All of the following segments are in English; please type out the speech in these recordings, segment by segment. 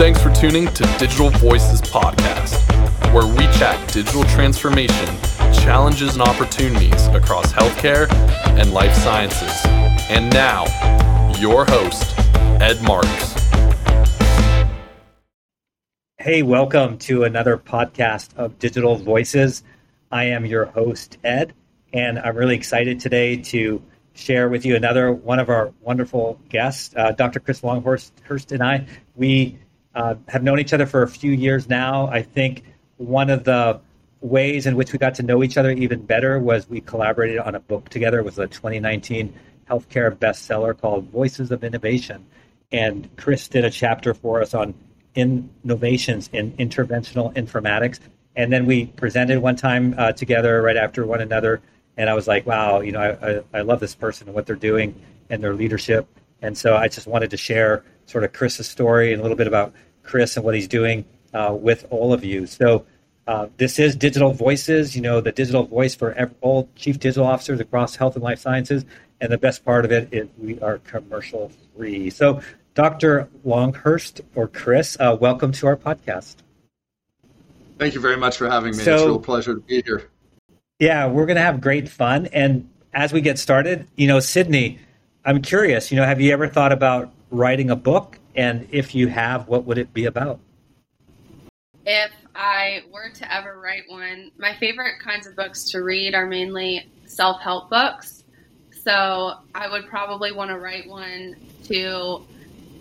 Thanks for tuning to Digital Voices Podcast, where we chat digital transformation, challenges, and opportunities across healthcare and life sciences. And now, your host, Ed Marx. Hey, welcome to another podcast of Digital Voices. I am your host, Ed, and I'm really excited today to share with you another one of our wonderful guests, uh, Dr. Chris Longhurst and I. We uh, have known each other for a few years now. I think one of the ways in which we got to know each other even better was we collaborated on a book together. It was a 2019 healthcare bestseller called Voices of Innovation. And Chris did a chapter for us on innovations in interventional informatics. And then we presented one time uh, together right after one another and I was like, wow, you know, I, I, I, love this person and what they're doing and their leadership. And so I just wanted to share sort of Chris's story and a little bit about Chris and what he's doing uh, with all of you. So uh, this is Digital Voices, you know, the digital voice for every, all chief digital officers across health and life sciences. And the best part of it is we are commercial free. So Dr. Longhurst or Chris, uh, welcome to our podcast. Thank you very much for having me. So, it's a real pleasure to be here. Yeah, we're going to have great fun. And as we get started, you know, Sydney, I'm curious, you know, have you ever thought about writing a book? And if you have, what would it be about? If I were to ever write one, my favorite kinds of books to read are mainly self help books. So I would probably want to write one to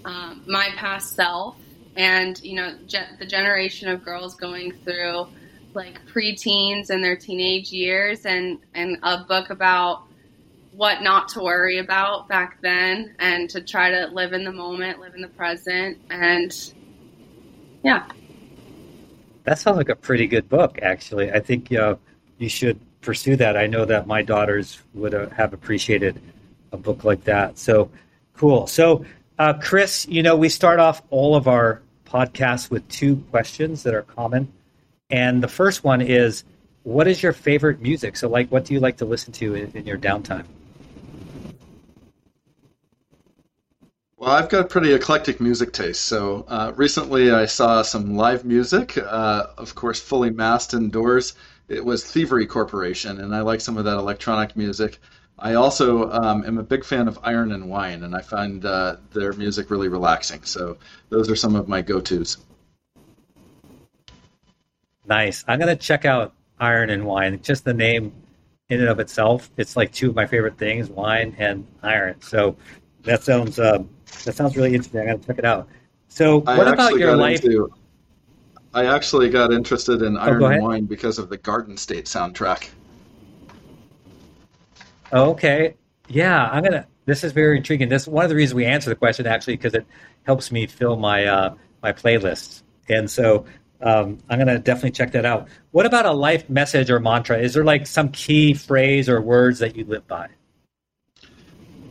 um, my past self and, you know, ge- the generation of girls going through like preteens and their teenage years and, and a book about what not to worry about back then and to try to live in the moment, live in the present. And yeah. That sounds like a pretty good book, actually. I think uh, you should pursue that. I know that my daughters would uh, have appreciated a book like that. So cool. So, uh, Chris, you know, we start off all of our podcasts with two questions that are common and the first one is, what is your favorite music? So, like, what do you like to listen to in, in your downtime? Well, I've got a pretty eclectic music taste. So uh, recently I saw some live music, uh, of course, fully masked indoors. It was Thievery Corporation, and I like some of that electronic music. I also um, am a big fan of Iron and Wine, and I find uh, their music really relaxing. So those are some of my go tos. Nice. I'm gonna check out Iron and Wine. Just the name in and of itself, it's like two of my favorite things: wine and iron. So that sounds uh, that sounds really interesting. I gotta check it out. So what about your life? Into, I actually got interested in oh, Iron and Wine because of the Garden State soundtrack. Oh, okay. Yeah, I'm gonna. This is very intriguing. This one of the reasons we answer the question actually because it helps me fill my uh, my playlists. And so um, I'm going to definitely check that out. What about a life message or mantra? Is there like some key phrase or words that you live by?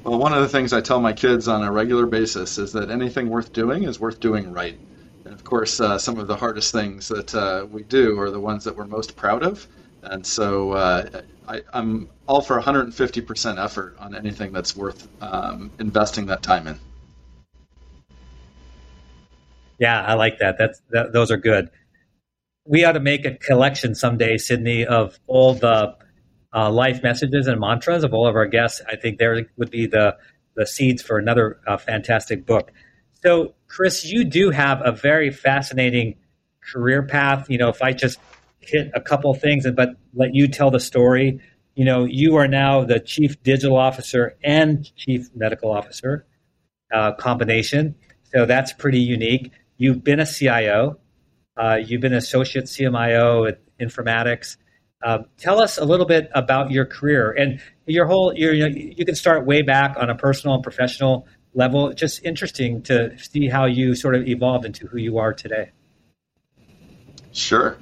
Well, one of the things I tell my kids on a regular basis is that anything worth doing is worth doing right. And of course, uh, some of the hardest things that uh, we do are the ones that we're most proud of. And so uh, I, am all for 150% effort on anything that's worth um, investing that time in. Yeah, I like that. That's that, those are good. We ought to make a collection someday, Sydney, of all the uh, life messages and mantras of all of our guests. I think there would be the the seeds for another uh, fantastic book. So, Chris, you do have a very fascinating career path. You know, if I just hit a couple things, and but let you tell the story. You know, you are now the chief digital officer and chief medical officer uh, combination. So that's pretty unique. You've been a CIO. Uh, you've been associate CMIO at Informatics. Uh, tell us a little bit about your career and your whole. Your, you, know, you can start way back on a personal and professional level. Just interesting to see how you sort of evolved into who you are today. Sure.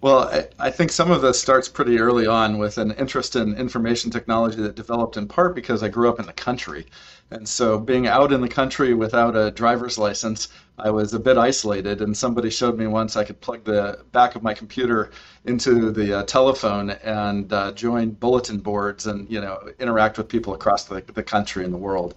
Well, I, think some of this starts pretty early on with an interest in information technology that developed in part because I grew up in the country. And so being out in the country without a driver's license, I was a bit isolated. And somebody showed me once I could plug the back of my computer into the uh, telephone and uh, join bulletin boards and, you know, interact with people across the, the country and the world.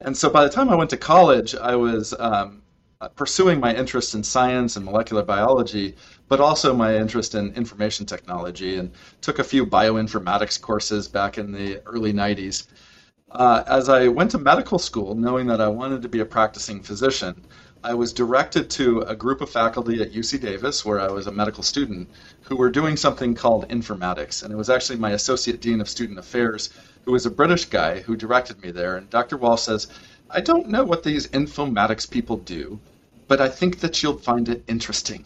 And so by the time I went to college, I was um, pursuing my interest in science and molecular biology, but also my interest in information technology, and took a few bioinformatics courses back in the early 90s. Uh, as I went to medical school, knowing that I wanted to be a practicing physician, I was directed to a group of faculty at UC Davis, where I was a medical student, who were doing something called informatics. And it was actually my associate dean of student affairs, who was a British guy, who directed me there. And Dr. Wall says, I don't know what these informatics people do, but I think that you'll find it interesting.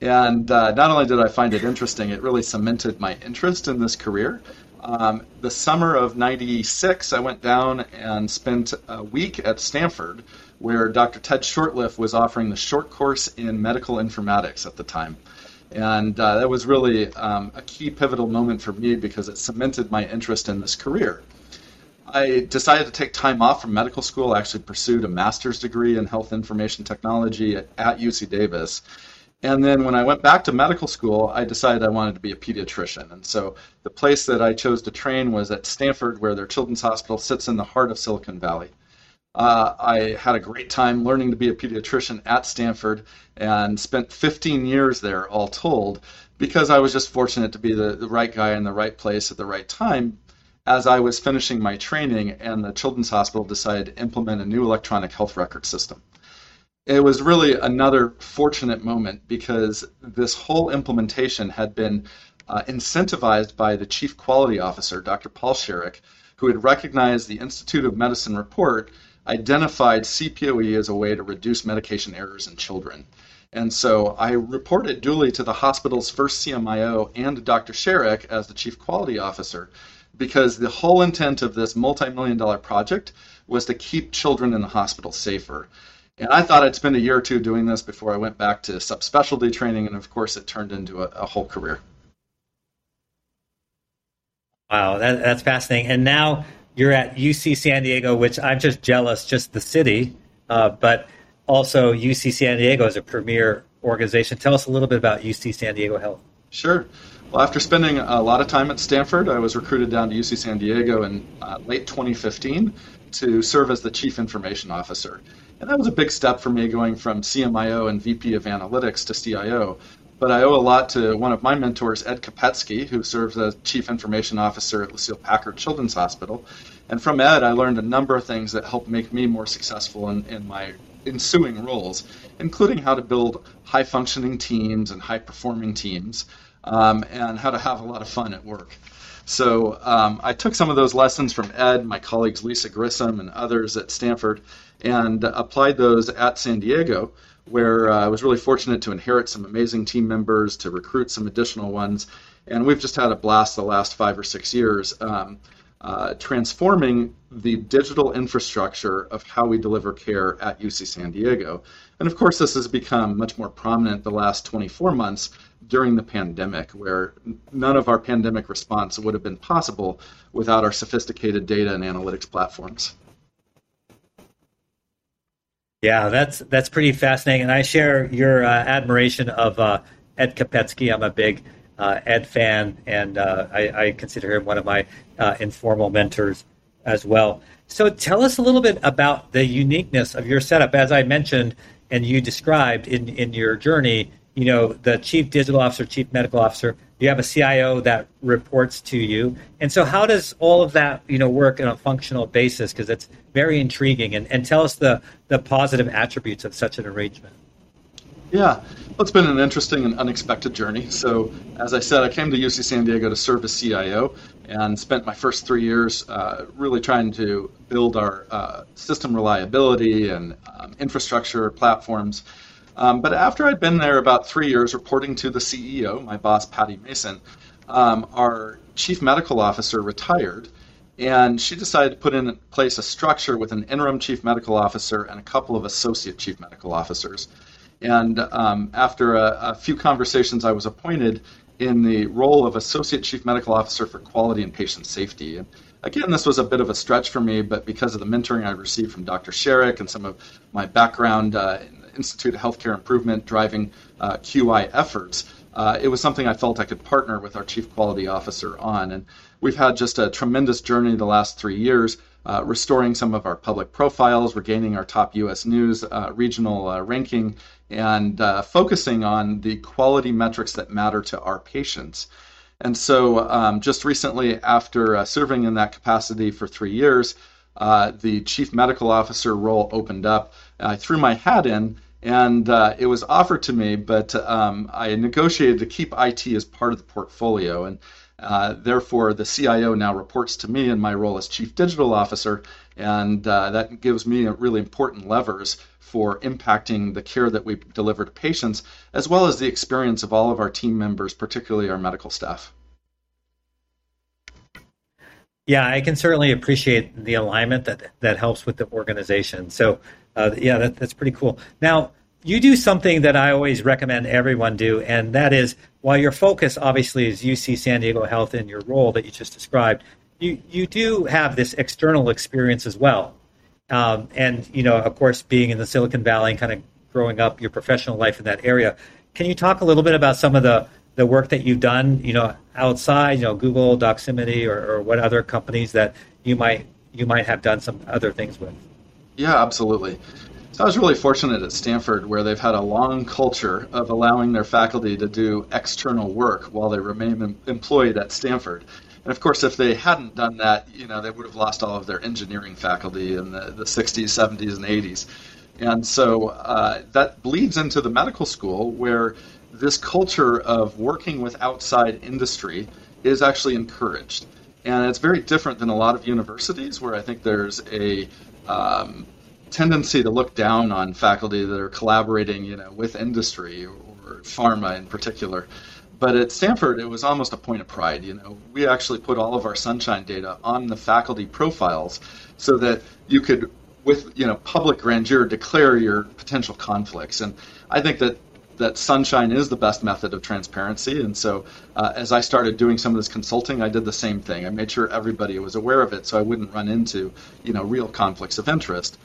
And uh, not only did I find it interesting, it really cemented my interest in this career. Um, the summer of 96, I went down and spent a week at Stanford where Dr. Ted Shortliffe was offering the short course in medical informatics at the time. And uh, that was really um, a key pivotal moment for me because it cemented my interest in this career. I decided to take time off from medical school. I actually pursued a master's degree in health information technology at, UC Davis. And then when I went back to medical school, I decided I wanted to be a pediatrician. And so the place that I chose to train was at Stanford, where their children's hospital sits in the heart of Silicon Valley. Uh, I had a great time learning to be a pediatrician at Stanford and spent 15 years there, all told, because I was just fortunate to be the, the right guy in the right place at the right time as I was finishing my training and the Children's Hospital decided to implement a new electronic health record system. It was really another fortunate moment because this whole implementation had been uh, incentivized by the Chief Quality Officer, Dr. Paul Sharek, who had recognized the Institute of Medicine report identified CPOE as a way to reduce medication errors in children. And so I reported duly to the hospital's first CMIO and Dr. Sharek as the chief quality officer because the whole intent of this multi million dollar project was to keep children in the hospital safer. And I thought I'd spend a year or two doing this before I went back to subspecialty training, and of course, it turned into a, a whole career. Wow, that, that's fascinating. And now you're at UC San Diego, which I'm just jealous, just the city, uh, but also UC San Diego is a premier organization. Tell us a little bit about UC San Diego Health. Sure. Well, after spending a lot of time at Stanford, I was recruited down to UC San Diego in uh, late 2015 to serve as the Chief Information Officer. And that was a big step for me going from CMIO and VP of Analytics to CIO. But I owe a lot to one of my mentors, Ed Kopetsky, who serves as Chief Information Officer at Lucile Packard Children's Hospital. And from Ed, I learned a number of things that helped make me more successful in, in my ensuing roles, including how to build high functioning teams and high performing teams, um, and how to have a lot of fun at work. So um, I took some of those lessons from Ed, my colleagues Lisa Grissom, and others at Stanford, and applied those at San Diego where uh, I was really fortunate to inherit some amazing team members, to recruit some additional ones, and we've just had a blast the last five or six years. Um, uh, transforming the digital infrastructure of how we deliver care at UC San Diego. And of course, this has become much more prominent the last 24 months during the pandemic, where none of our pandemic response would have been possible without our sophisticated data and analytics platforms. Yeah, that's that's pretty fascinating, and I share your uh, admiration of uh, Ed Kopetsky. I'm a big uh, Ed fan, and uh, I, I, consider him one of my uh, informal mentors as well. So, tell us a little bit about the uniqueness of your setup. As I mentioned, and you described in in your journey, you know, the chief digital officer, chief medical officer you have a CIO that reports to you. And so, how does all of that, you know, work on a functional basis? Because it's very intriguing. And, and tell us the, the positive attributes of such an arrangement. Yeah, well, it's been an interesting and unexpected journey. So, as I said, I came to UC San Diego to serve as CIO and spent my first three years uh, really trying to build our uh, system reliability and um, infrastructure platforms um, but after I'd been there about three years, reporting to the CEO, my boss, Patty Maysent, um, our chief medical officer retired, and she decided to put in place a structure with an interim chief medical officer and a couple of associate chief medical officers. And um, after a, a, few conversations, I was appointed in the role of associate chief medical officer for quality and patient safety. And again, this was a bit of a stretch for me, but because of the mentoring I received from Dr. Sharek and some of my background uh, Institute of Healthcare Improvement driving uh, QI efforts, uh, it was something I felt I could partner with our Chief Quality Officer on. And we've had just a tremendous journey the last three years, uh, restoring some of our public profiles, regaining our top U.S. News uh, regional uh, ranking, and uh, focusing on the quality metrics that matter to our patients. And so, um, just recently, after serving in that capacity for three years, the chief medical officer role opened up. I threw my hat in, and uh, it was offered to me, but um, I negotiated to keep IT as part of the portfolio. And uh, therefore, the CIO now reports to me in my role as chief digital officer, and uh, that gives me really important levers for impacting the care that we deliver to patients, as well as the experience of all of our team members, particularly our medical staff. Yeah, I can certainly appreciate the alignment that that helps with the organization. So, uh, yeah, that, that's pretty cool. Now, you do something that I always recommend everyone do, and that is while your focus obviously is UC San Diego Health in your role that you just described, you you do have this external experience as well. Um, and you know, of course, being in the Silicon Valley and kind of growing up your professional life in that area, can you talk a little bit about some of the the work that you've done, you know, outside, you know, Google, Doximity, or, or what other companies that you might you might have done some other things with? Yeah, absolutely. So I was really fortunate at Stanford where they've had a long culture of allowing their faculty to do external work while they remain employed at Stanford. And of course, if they hadn't done that, you know, they would have lost all of their engineering faculty in the, the 60s, 70s, and 80s. And so uh, that bleeds into the medical school where this culture of working with outside industry is actually encouraged. And it's very different than a lot of universities where I think there's a um, tendency to look down on faculty that are collaborating, you know, with industry or pharma in particular. But at Stanford, it was almost a point of pride. You know, we actually put all of our sunshine data on the faculty profiles so that you could, with you know, public grandeur, declare your potential conflicts. And I think that that sunshine is the best method of transparency. And so, uh, as I started doing some of this consulting, I did the same thing. I made sure everybody was aware of it, so I wouldn't run into you know real conflicts of interest.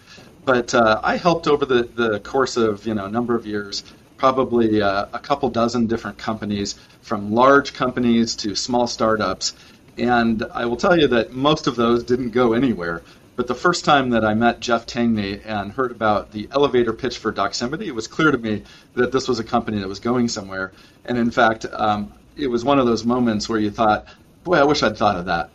But uh, I helped over the, the course of you know a number of years probably uh, a couple dozen different companies, from large companies to small startups. And I will tell you that most of those didn't go anywhere. But the first time that I met Jeff Tangney and heard about the elevator pitch for Doximity, it was clear to me that this was a company that was going somewhere. And in fact, um, it was one of those moments where you thought, boy, I wish I'd thought of that.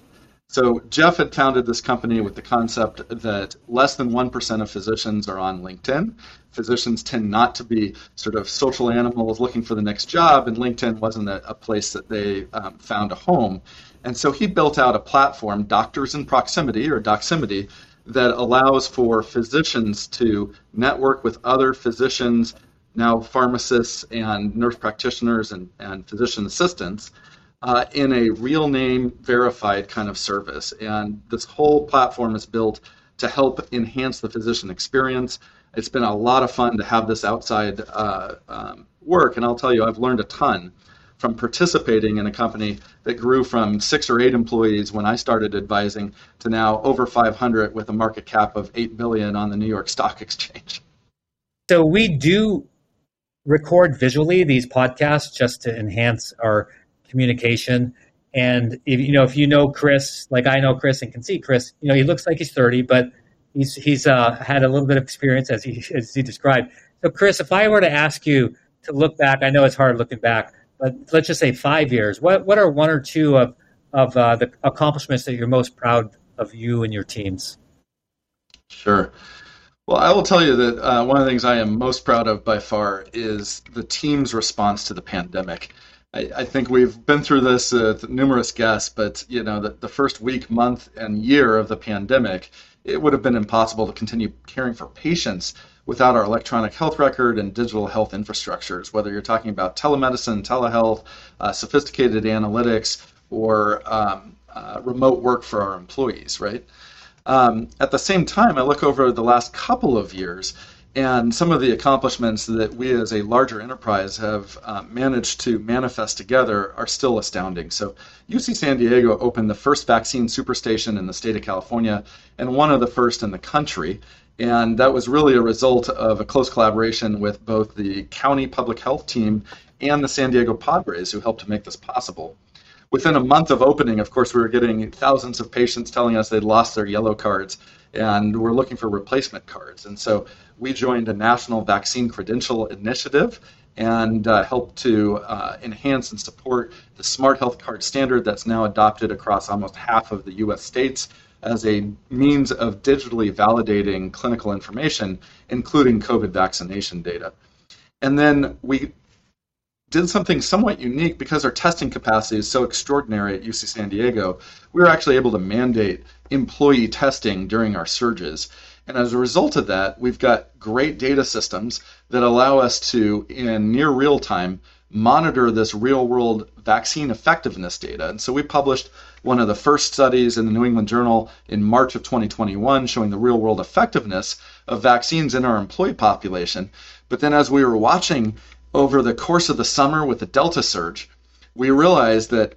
So Jeff had founded this company with the concept that less than 1% of physicians are on LinkedIn. Physicians tend not to be sort of social animals looking for the next job, and LinkedIn wasn't a, a place that they um, found a home. And so he built out a platform, Doctors in Proximity, or Doximity, that allows for physicians to network with other physicians, now pharmacists and nurse practitioners and, and physician assistants uh, in a real name verified kind of service. And this whole platform is built to help enhance the physician experience. It's been a lot of fun to have this outside uh, um, work, and I'll tell you, I've learned a ton from participating in a company that grew from six or eight employees when I started advising to now over 500 with a market cap of 8 billion on the New York Stock Exchange. So we do record visually these podcasts just to enhance our communication. And if you know, if you know Chris, like I know Chris and can see Chris, you know, he looks like he's 30, but he's he's uh, had a little bit of experience as he as he described. So, Chris, if I were to ask you to look back, I know it's hard looking back, let's just say five years. What what are one or two of of uh, the accomplishments that you're most proud of you and your teams? Sure. Well, I will tell you that uh, one of the things I am most proud of by far is the team's response to the pandemic. I, I think we've been through this uh, numerous guests, but you know, the, the first week, month, and year of the pandemic, it would have been impossible to continue caring for patients without our electronic health record and digital health infrastructures, whether you're talking about telemedicine, telehealth, uh, sophisticated analytics, or um, uh, remote work for our employees, right? Um, at the same time, I look over the last couple of years and some of the accomplishments that we as a larger enterprise have uh, managed to manifest together are still astounding. So, UC San Diego opened the first vaccine superstation in the state of California and one of the first in the country. And that was really a result of a close collaboration with both the county public health team and the San Diego Padres, who helped to make this possible. within a month of opening, of course, we were getting thousands of patients telling us they'd lost their yellow cards and we're looking for replacement cards. And so we joined a national vaccine credential initiative and uh, helped to uh, enhance and support the Smart Health Card standard that's now adopted across almost half of the U.S. states as a means of digitally validating clinical information, including COVID vaccination data. And then we did something somewhat unique because our testing capacity is so extraordinary at UC San Diego. We were actually able to mandate employee testing during our surges. And as a result of that, we've got great data systems that allow us to, in near real time, monitor this real world vaccine effectiveness data. And so we published one of the first studies in the New England Journal in March of 2021 showing the real world effectiveness of vaccines in our employee population. But then as we were watching over the course of the summer with the Delta surge, we realized that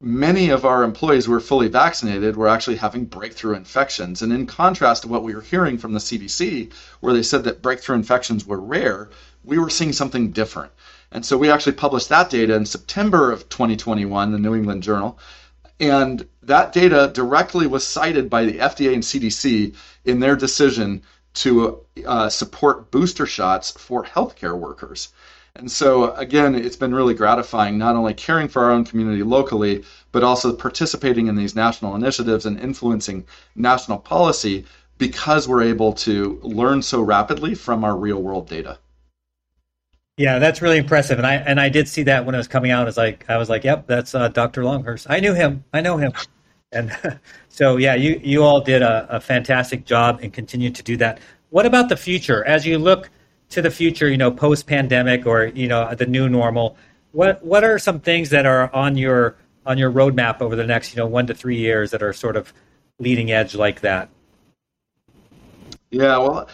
many of our employees who were fully vaccinated were actually having breakthrough infections. And in contrast to what we were hearing from the CDC, where they said that breakthrough infections were rare, we were seeing something different. And so we actually published that data in September of 2021, the New England Journal. And that data directly was cited by the FDA and CDC in their decision to uh, support booster shots for healthcare workers. And so, again, it's been really gratifying not only caring for our own community locally, but also participating in these national initiatives and influencing national policy because we're able to learn so rapidly from our real world data. Yeah, that's really impressive, and I and I did see that when it was coming out. As like I was like, "Yep, that's uh, Dr. Longhurst. I knew him. I know him." And so, yeah, you you all did a, a fantastic job and continue to do that. What about the future? As you look to the future, you know, post pandemic or you know the new normal, what what are some things that are on your on your roadmap over the next you know one to three years that are sort of leading edge like that? Yeah, well,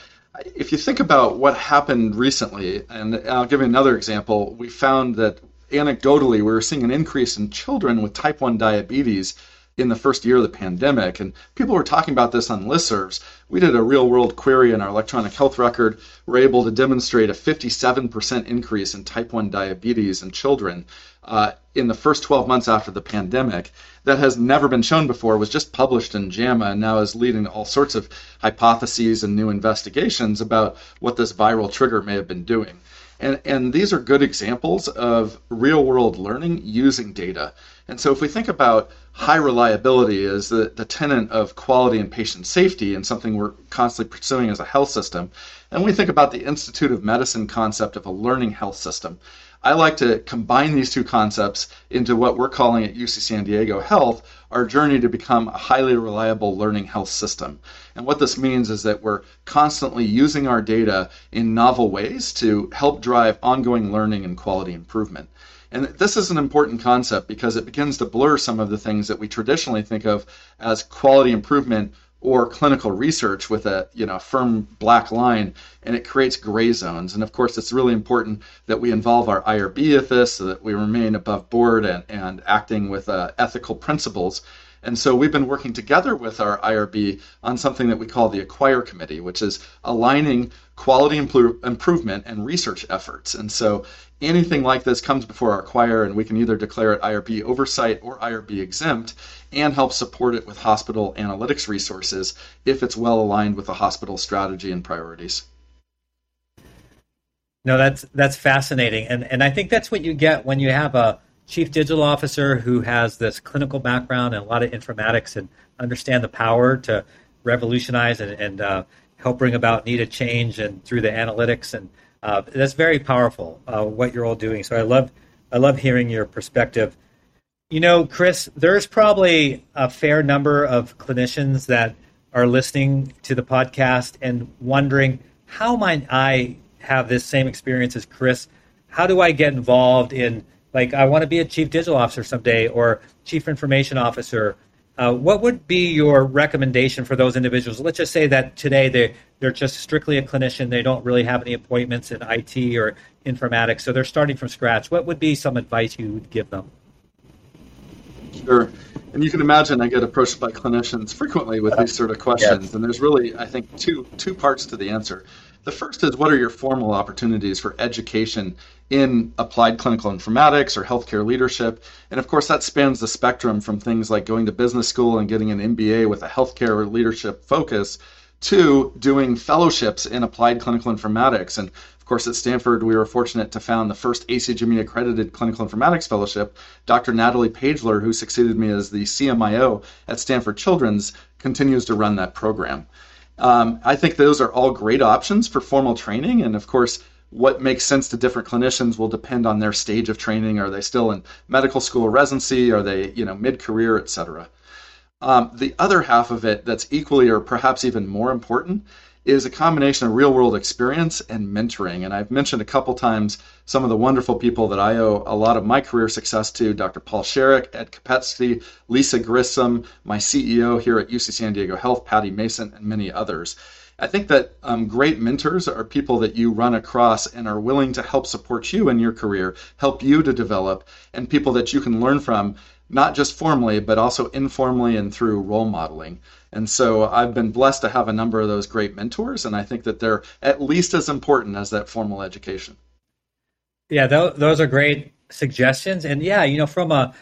if you think about what happened recently, and I'll give you another example, we found that anecdotally we were seeing an increase in children with type 1 diabetes in the first year of the pandemic. And people were talking about this on listservs. We did a real world query in our electronic health record. We're able to demonstrate a 57% increase in type 1 diabetes in children uh, in the first 12 months after the pandemic. That has never been shown before, was just published in JAMA, and now is leading to all sorts of hypotheses and new investigations about what this viral trigger may have been doing. And, and these are good examples of real world learning using data. And so if we think about high reliability is the, the tenet of quality and patient safety and something we're constantly pursuing as a health system, and we think about the Institute of Medicine concept of a learning health system, I like to combine these two concepts into what we're calling at UC San Diego Health our journey to become a highly reliable learning health system. And what this means is that we're constantly using our data in novel ways to help drive ongoing learning and quality improvement. And this is an important concept because it begins to blur some of the things that we traditionally think of as quality improvement or clinical research with a you know firm black line and it creates gray zones. And of course it's really important that we involve our IRB with this so that we remain above board and, and acting with uh, ethical principles and so we've been working together with our IRB on something that we call the Acquire Committee, which is aligning quality improvement and research efforts. And so anything like this comes before our Acquire, and we can either declare it IRB oversight or IRB exempt and help support it with hospital analytics resources if it's well aligned with the hospital strategy and priorities. No, that's that's fascinating, and and I think that's what you get when you have a chief digital officer who has this clinical background and a lot of informatics and understand the power to revolutionize and, and uh, help bring about needed change and through the analytics and uh, that's very powerful uh, what you're all doing. So I love I love hearing your perspective. You know, Chris, there's probably a fair number of clinicians that are listening to the podcast and wondering how might I have this same experience as Chris? How do I get involved in like I want to be a chief digital officer someday or chief information officer. Uh, what would be your recommendation for those individuals? Let's just say that today they they're just strictly a clinician. They don't really have any appointments in IT or informatics, so they're starting from scratch. What would be some advice you would give them? Sure. And you can imagine I get approached by clinicians frequently with these sort of questions. Yeah. And there's really, I think, two two parts to the answer. The first is what are your formal opportunities for education in applied clinical informatics or healthcare leadership? And of course, that spans the spectrum from things like going to business school and getting an MBA with a healthcare leadership focus to doing fellowships in applied clinical informatics. And of course, at Stanford, we were fortunate to found the first ACGME accredited clinical informatics fellowship. Dr. Natalie Pageler, who succeeded me as the CMIO at Stanford Children's, continues to run that program. Um, I think those are all great options for formal training. And of course, what makes sense to different clinicians will depend on their stage of training. Are they still in medical school residency? Are they, you know, mid-career, et cetera? Um, the other half of it that's equally or perhaps even more important is a combination of real world experience and mentoring. And I've mentioned a couple times some of the wonderful people that I owe a lot of my career success to Dr. Paul Sharek, Ed Kopetsky, Lisa Grissom, my CEO here at UC San Diego Health, Patty Maysent, and many others. I think that um, great mentors are people that you run across and are willing to help support you in your career, help you to develop, and people that you can learn from not just formally, but also informally and through role modeling. And so I've been blessed to have a number of those great mentors, and I think that they're at least as important as that formal education. Yeah, those are great suggestions. And yeah, you know, from a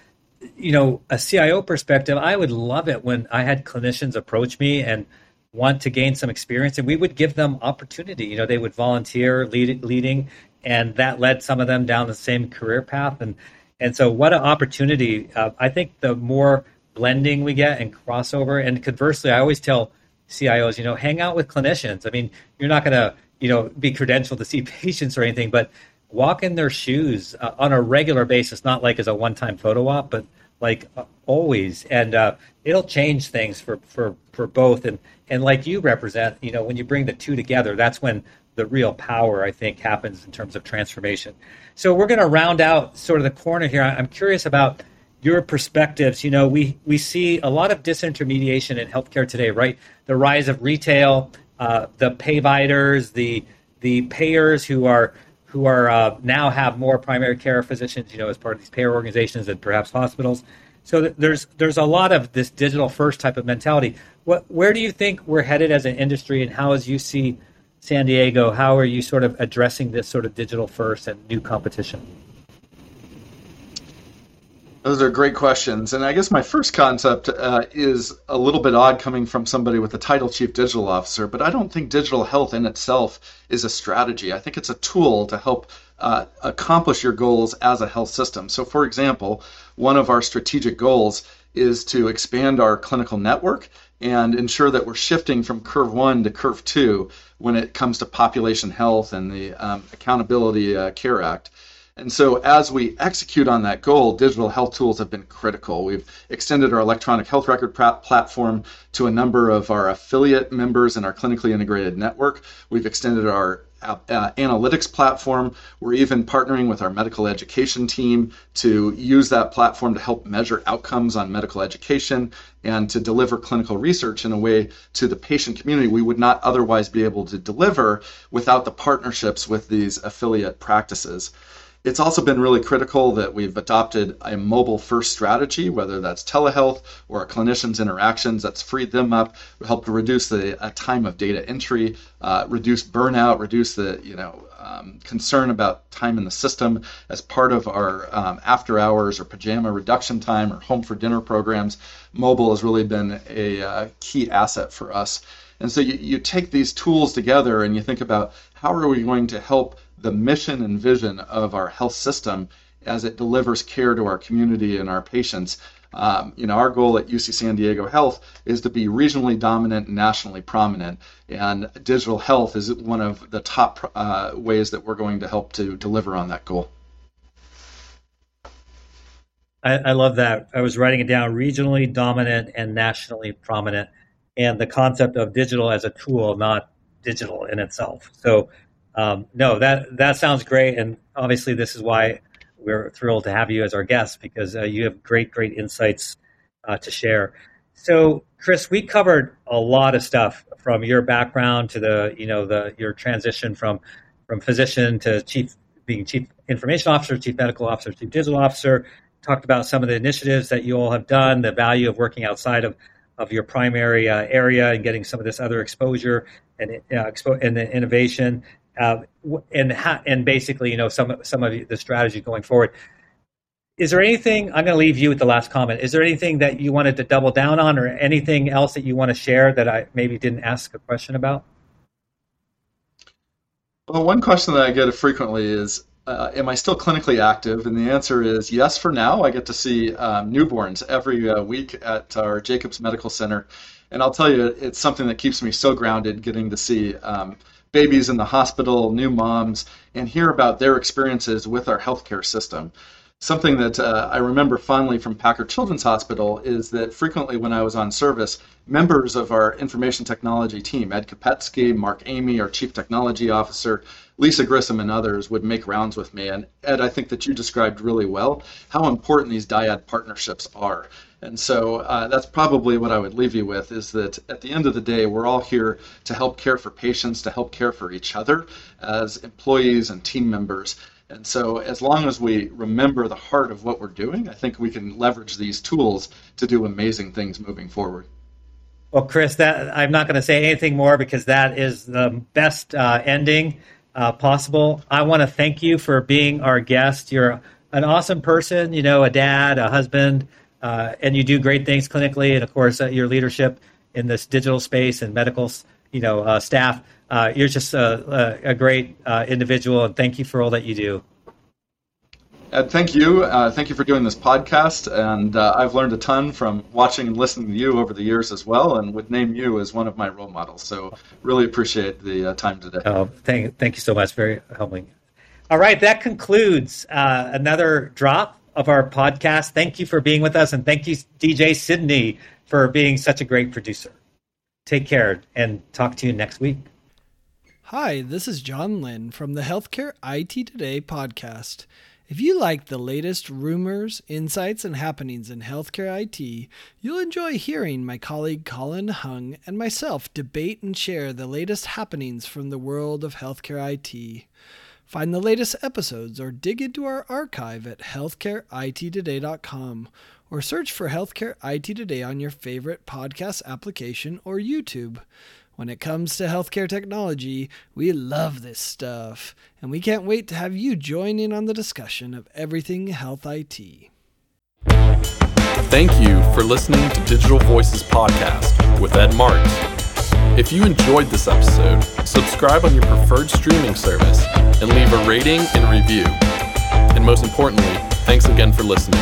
you know a CIO perspective, I would love it when I had clinicians approach me and want to gain some experience, and we would give them opportunity. You know, they would volunteer lead, leading, and that led some of them down the same career path. And and so, what an opportunity! Uh, I think the more blending we get and crossover, and conversely, I always tell CIOs, you know, hang out with clinicians. I mean, you're not going to, you know, be credentialed to see patients or anything, but walk in their shoes uh, on a regular basis, not like as a one-time photo op, but like uh, always, and uh, it'll change things for for for both. And and like you represent, you know, when you bring the two together, that's when the real power I think happens in terms of transformation. So we're going to round out sort of the corner here. I'm curious about your perspectives. You know, we we see a lot of disintermediation in healthcare today, right? The rise of retail, uh, the payviders, the the payers who are who are uh, now have more primary care physicians, you know, as part of these payer organizations and perhaps hospitals. So there's there's a lot of this digital first type of mentality. What where do you think we're headed as an industry, and how as UC San Diego, how are you sort of addressing this sort of digital first and new competition? Those are great questions. And I guess my first concept uh, is a little bit odd coming from somebody with the title Chief Digital Officer, but I don't think digital health in itself is a strategy. I think it's a tool to help uh, accomplish your goals as a health system. So, for example, one of our strategic goals is to expand our clinical network and ensure that we're shifting from curve one to curve two when it comes to population health and the um, Accountability uh, Care Act. And so, as we execute on that goal, digital health tools have been critical. We've extended our electronic health record platform to a number of our affiliate members in our clinically integrated network. We've extended our uh, analytics platform. We're even partnering with our medical education team to use that platform to help measure outcomes on medical education and to deliver clinical research in a way to the patient community we would not otherwise be able to deliver without the partnerships with these affiliate practices. It's also been really critical that we've adopted a mobile first strategy, whether that's telehealth or clinicians' interactions, that's freed them up, helped reduce the uh, time of data entry, uh, reduce burnout, reduce the you know um, concern about time in the system as part of our um, after hours or pajama reduction time or home for dinner programs. Mobile has really been a uh, key asset for us. And so you, you take these tools together and you think about how are we going to help the mission and vision of our health system as it delivers care to our community and our patients. Um, you know, our goal at UC San Diego Health is to be regionally dominant and nationally prominent, and digital health is one of the top uh, ways that we're going to help to deliver on that goal. I, I love that. I was writing it down: regionally dominant and nationally prominent, and the concept of digital as a tool, not digital in itself. So um, no, that that sounds great, and obviously this is why we're thrilled to have you as our guest because uh, you have great, great insights uh, to share. So, Chris, we covered a lot of stuff from your background to the you know the your transition from from physician to chief being chief information officer, chief medical officer, chief digital officer. Talked about some of the initiatives that you all have done, the value of working outside of of your primary uh, area and getting some of this other exposure and uh, expo- and the innovation uh, and and basically you know some some of the strategy going forward. Is there anything I'm going to leave you with the last comment? Is there anything that you wanted to double down on, or anything else that you want to share that I maybe didn't ask a question about? Well, one question that I get frequently is uh, am I still clinically active? And the answer is yes for now. I get to see um, newborns every uh, week at our Jacobs Medical Center. And I'll tell you, it's something that keeps me so grounded getting to see um, babies in the hospital, new moms, and hear about their experiences with our healthcare system. Something that uh, I remember fondly from Packard Children's Hospital is that frequently when I was on service, members of our information technology team, Ed Kopetsky, Mark Amy, our chief technology officer, Lisa Grissom, and others would make rounds with me. And Ed, I think that you described really well how important these dyad partnerships are. And so uh, that's probably what I would leave you with is that at the end of the day, we're all here to help care for patients, to help care for each other as employees and team members. And so, as long as we remember the heart of what we're doing, I think we can leverage these tools to do amazing things moving forward. Well, Chris, that I'm not going to say anything more because that is the best uh, ending uh, possible. I want to thank you for being our guest. You're an awesome person, you know, a dad, a husband, uh, and you do great things clinically, and of course, uh, your leadership in this digital space and medical, you know, uh, staff uh, you're just a, a, a great uh, individual, and thank you for all that you do. Ed, thank you. Uh, thank you for doing this podcast. And uh, I've learned a ton from watching and listening to you over the years as well, and would name you as one of my role models. So really appreciate the uh, time today. Oh, thank, thank you so much. Very humbling. All right, that concludes uh, another drop of our podcast. Thank you for being with us, and thank you, DJ Sydney, for being such a great producer. Take care, and talk to you next week. Hi, this is John Lynn from the Healthcare IT Today podcast. If you like the latest rumors, insights, and happenings in healthcare IT, you'll enjoy hearing my colleague Colin Hung and myself debate and share the latest happenings from the world of healthcare IT. Find the latest episodes or dig into our archive at healthcareittoday.com or search for Healthcare IT Today on your favorite podcast application or YouTube. When it comes to healthcare technology, we love this stuff, and we can't wait to have you join in on the discussion of everything health IT. Thank you for listening to Digital Voices Podcast with Ed Marx. If you enjoyed this episode, subscribe on your preferred streaming service and leave a rating and review. And most importantly, thanks again for listening.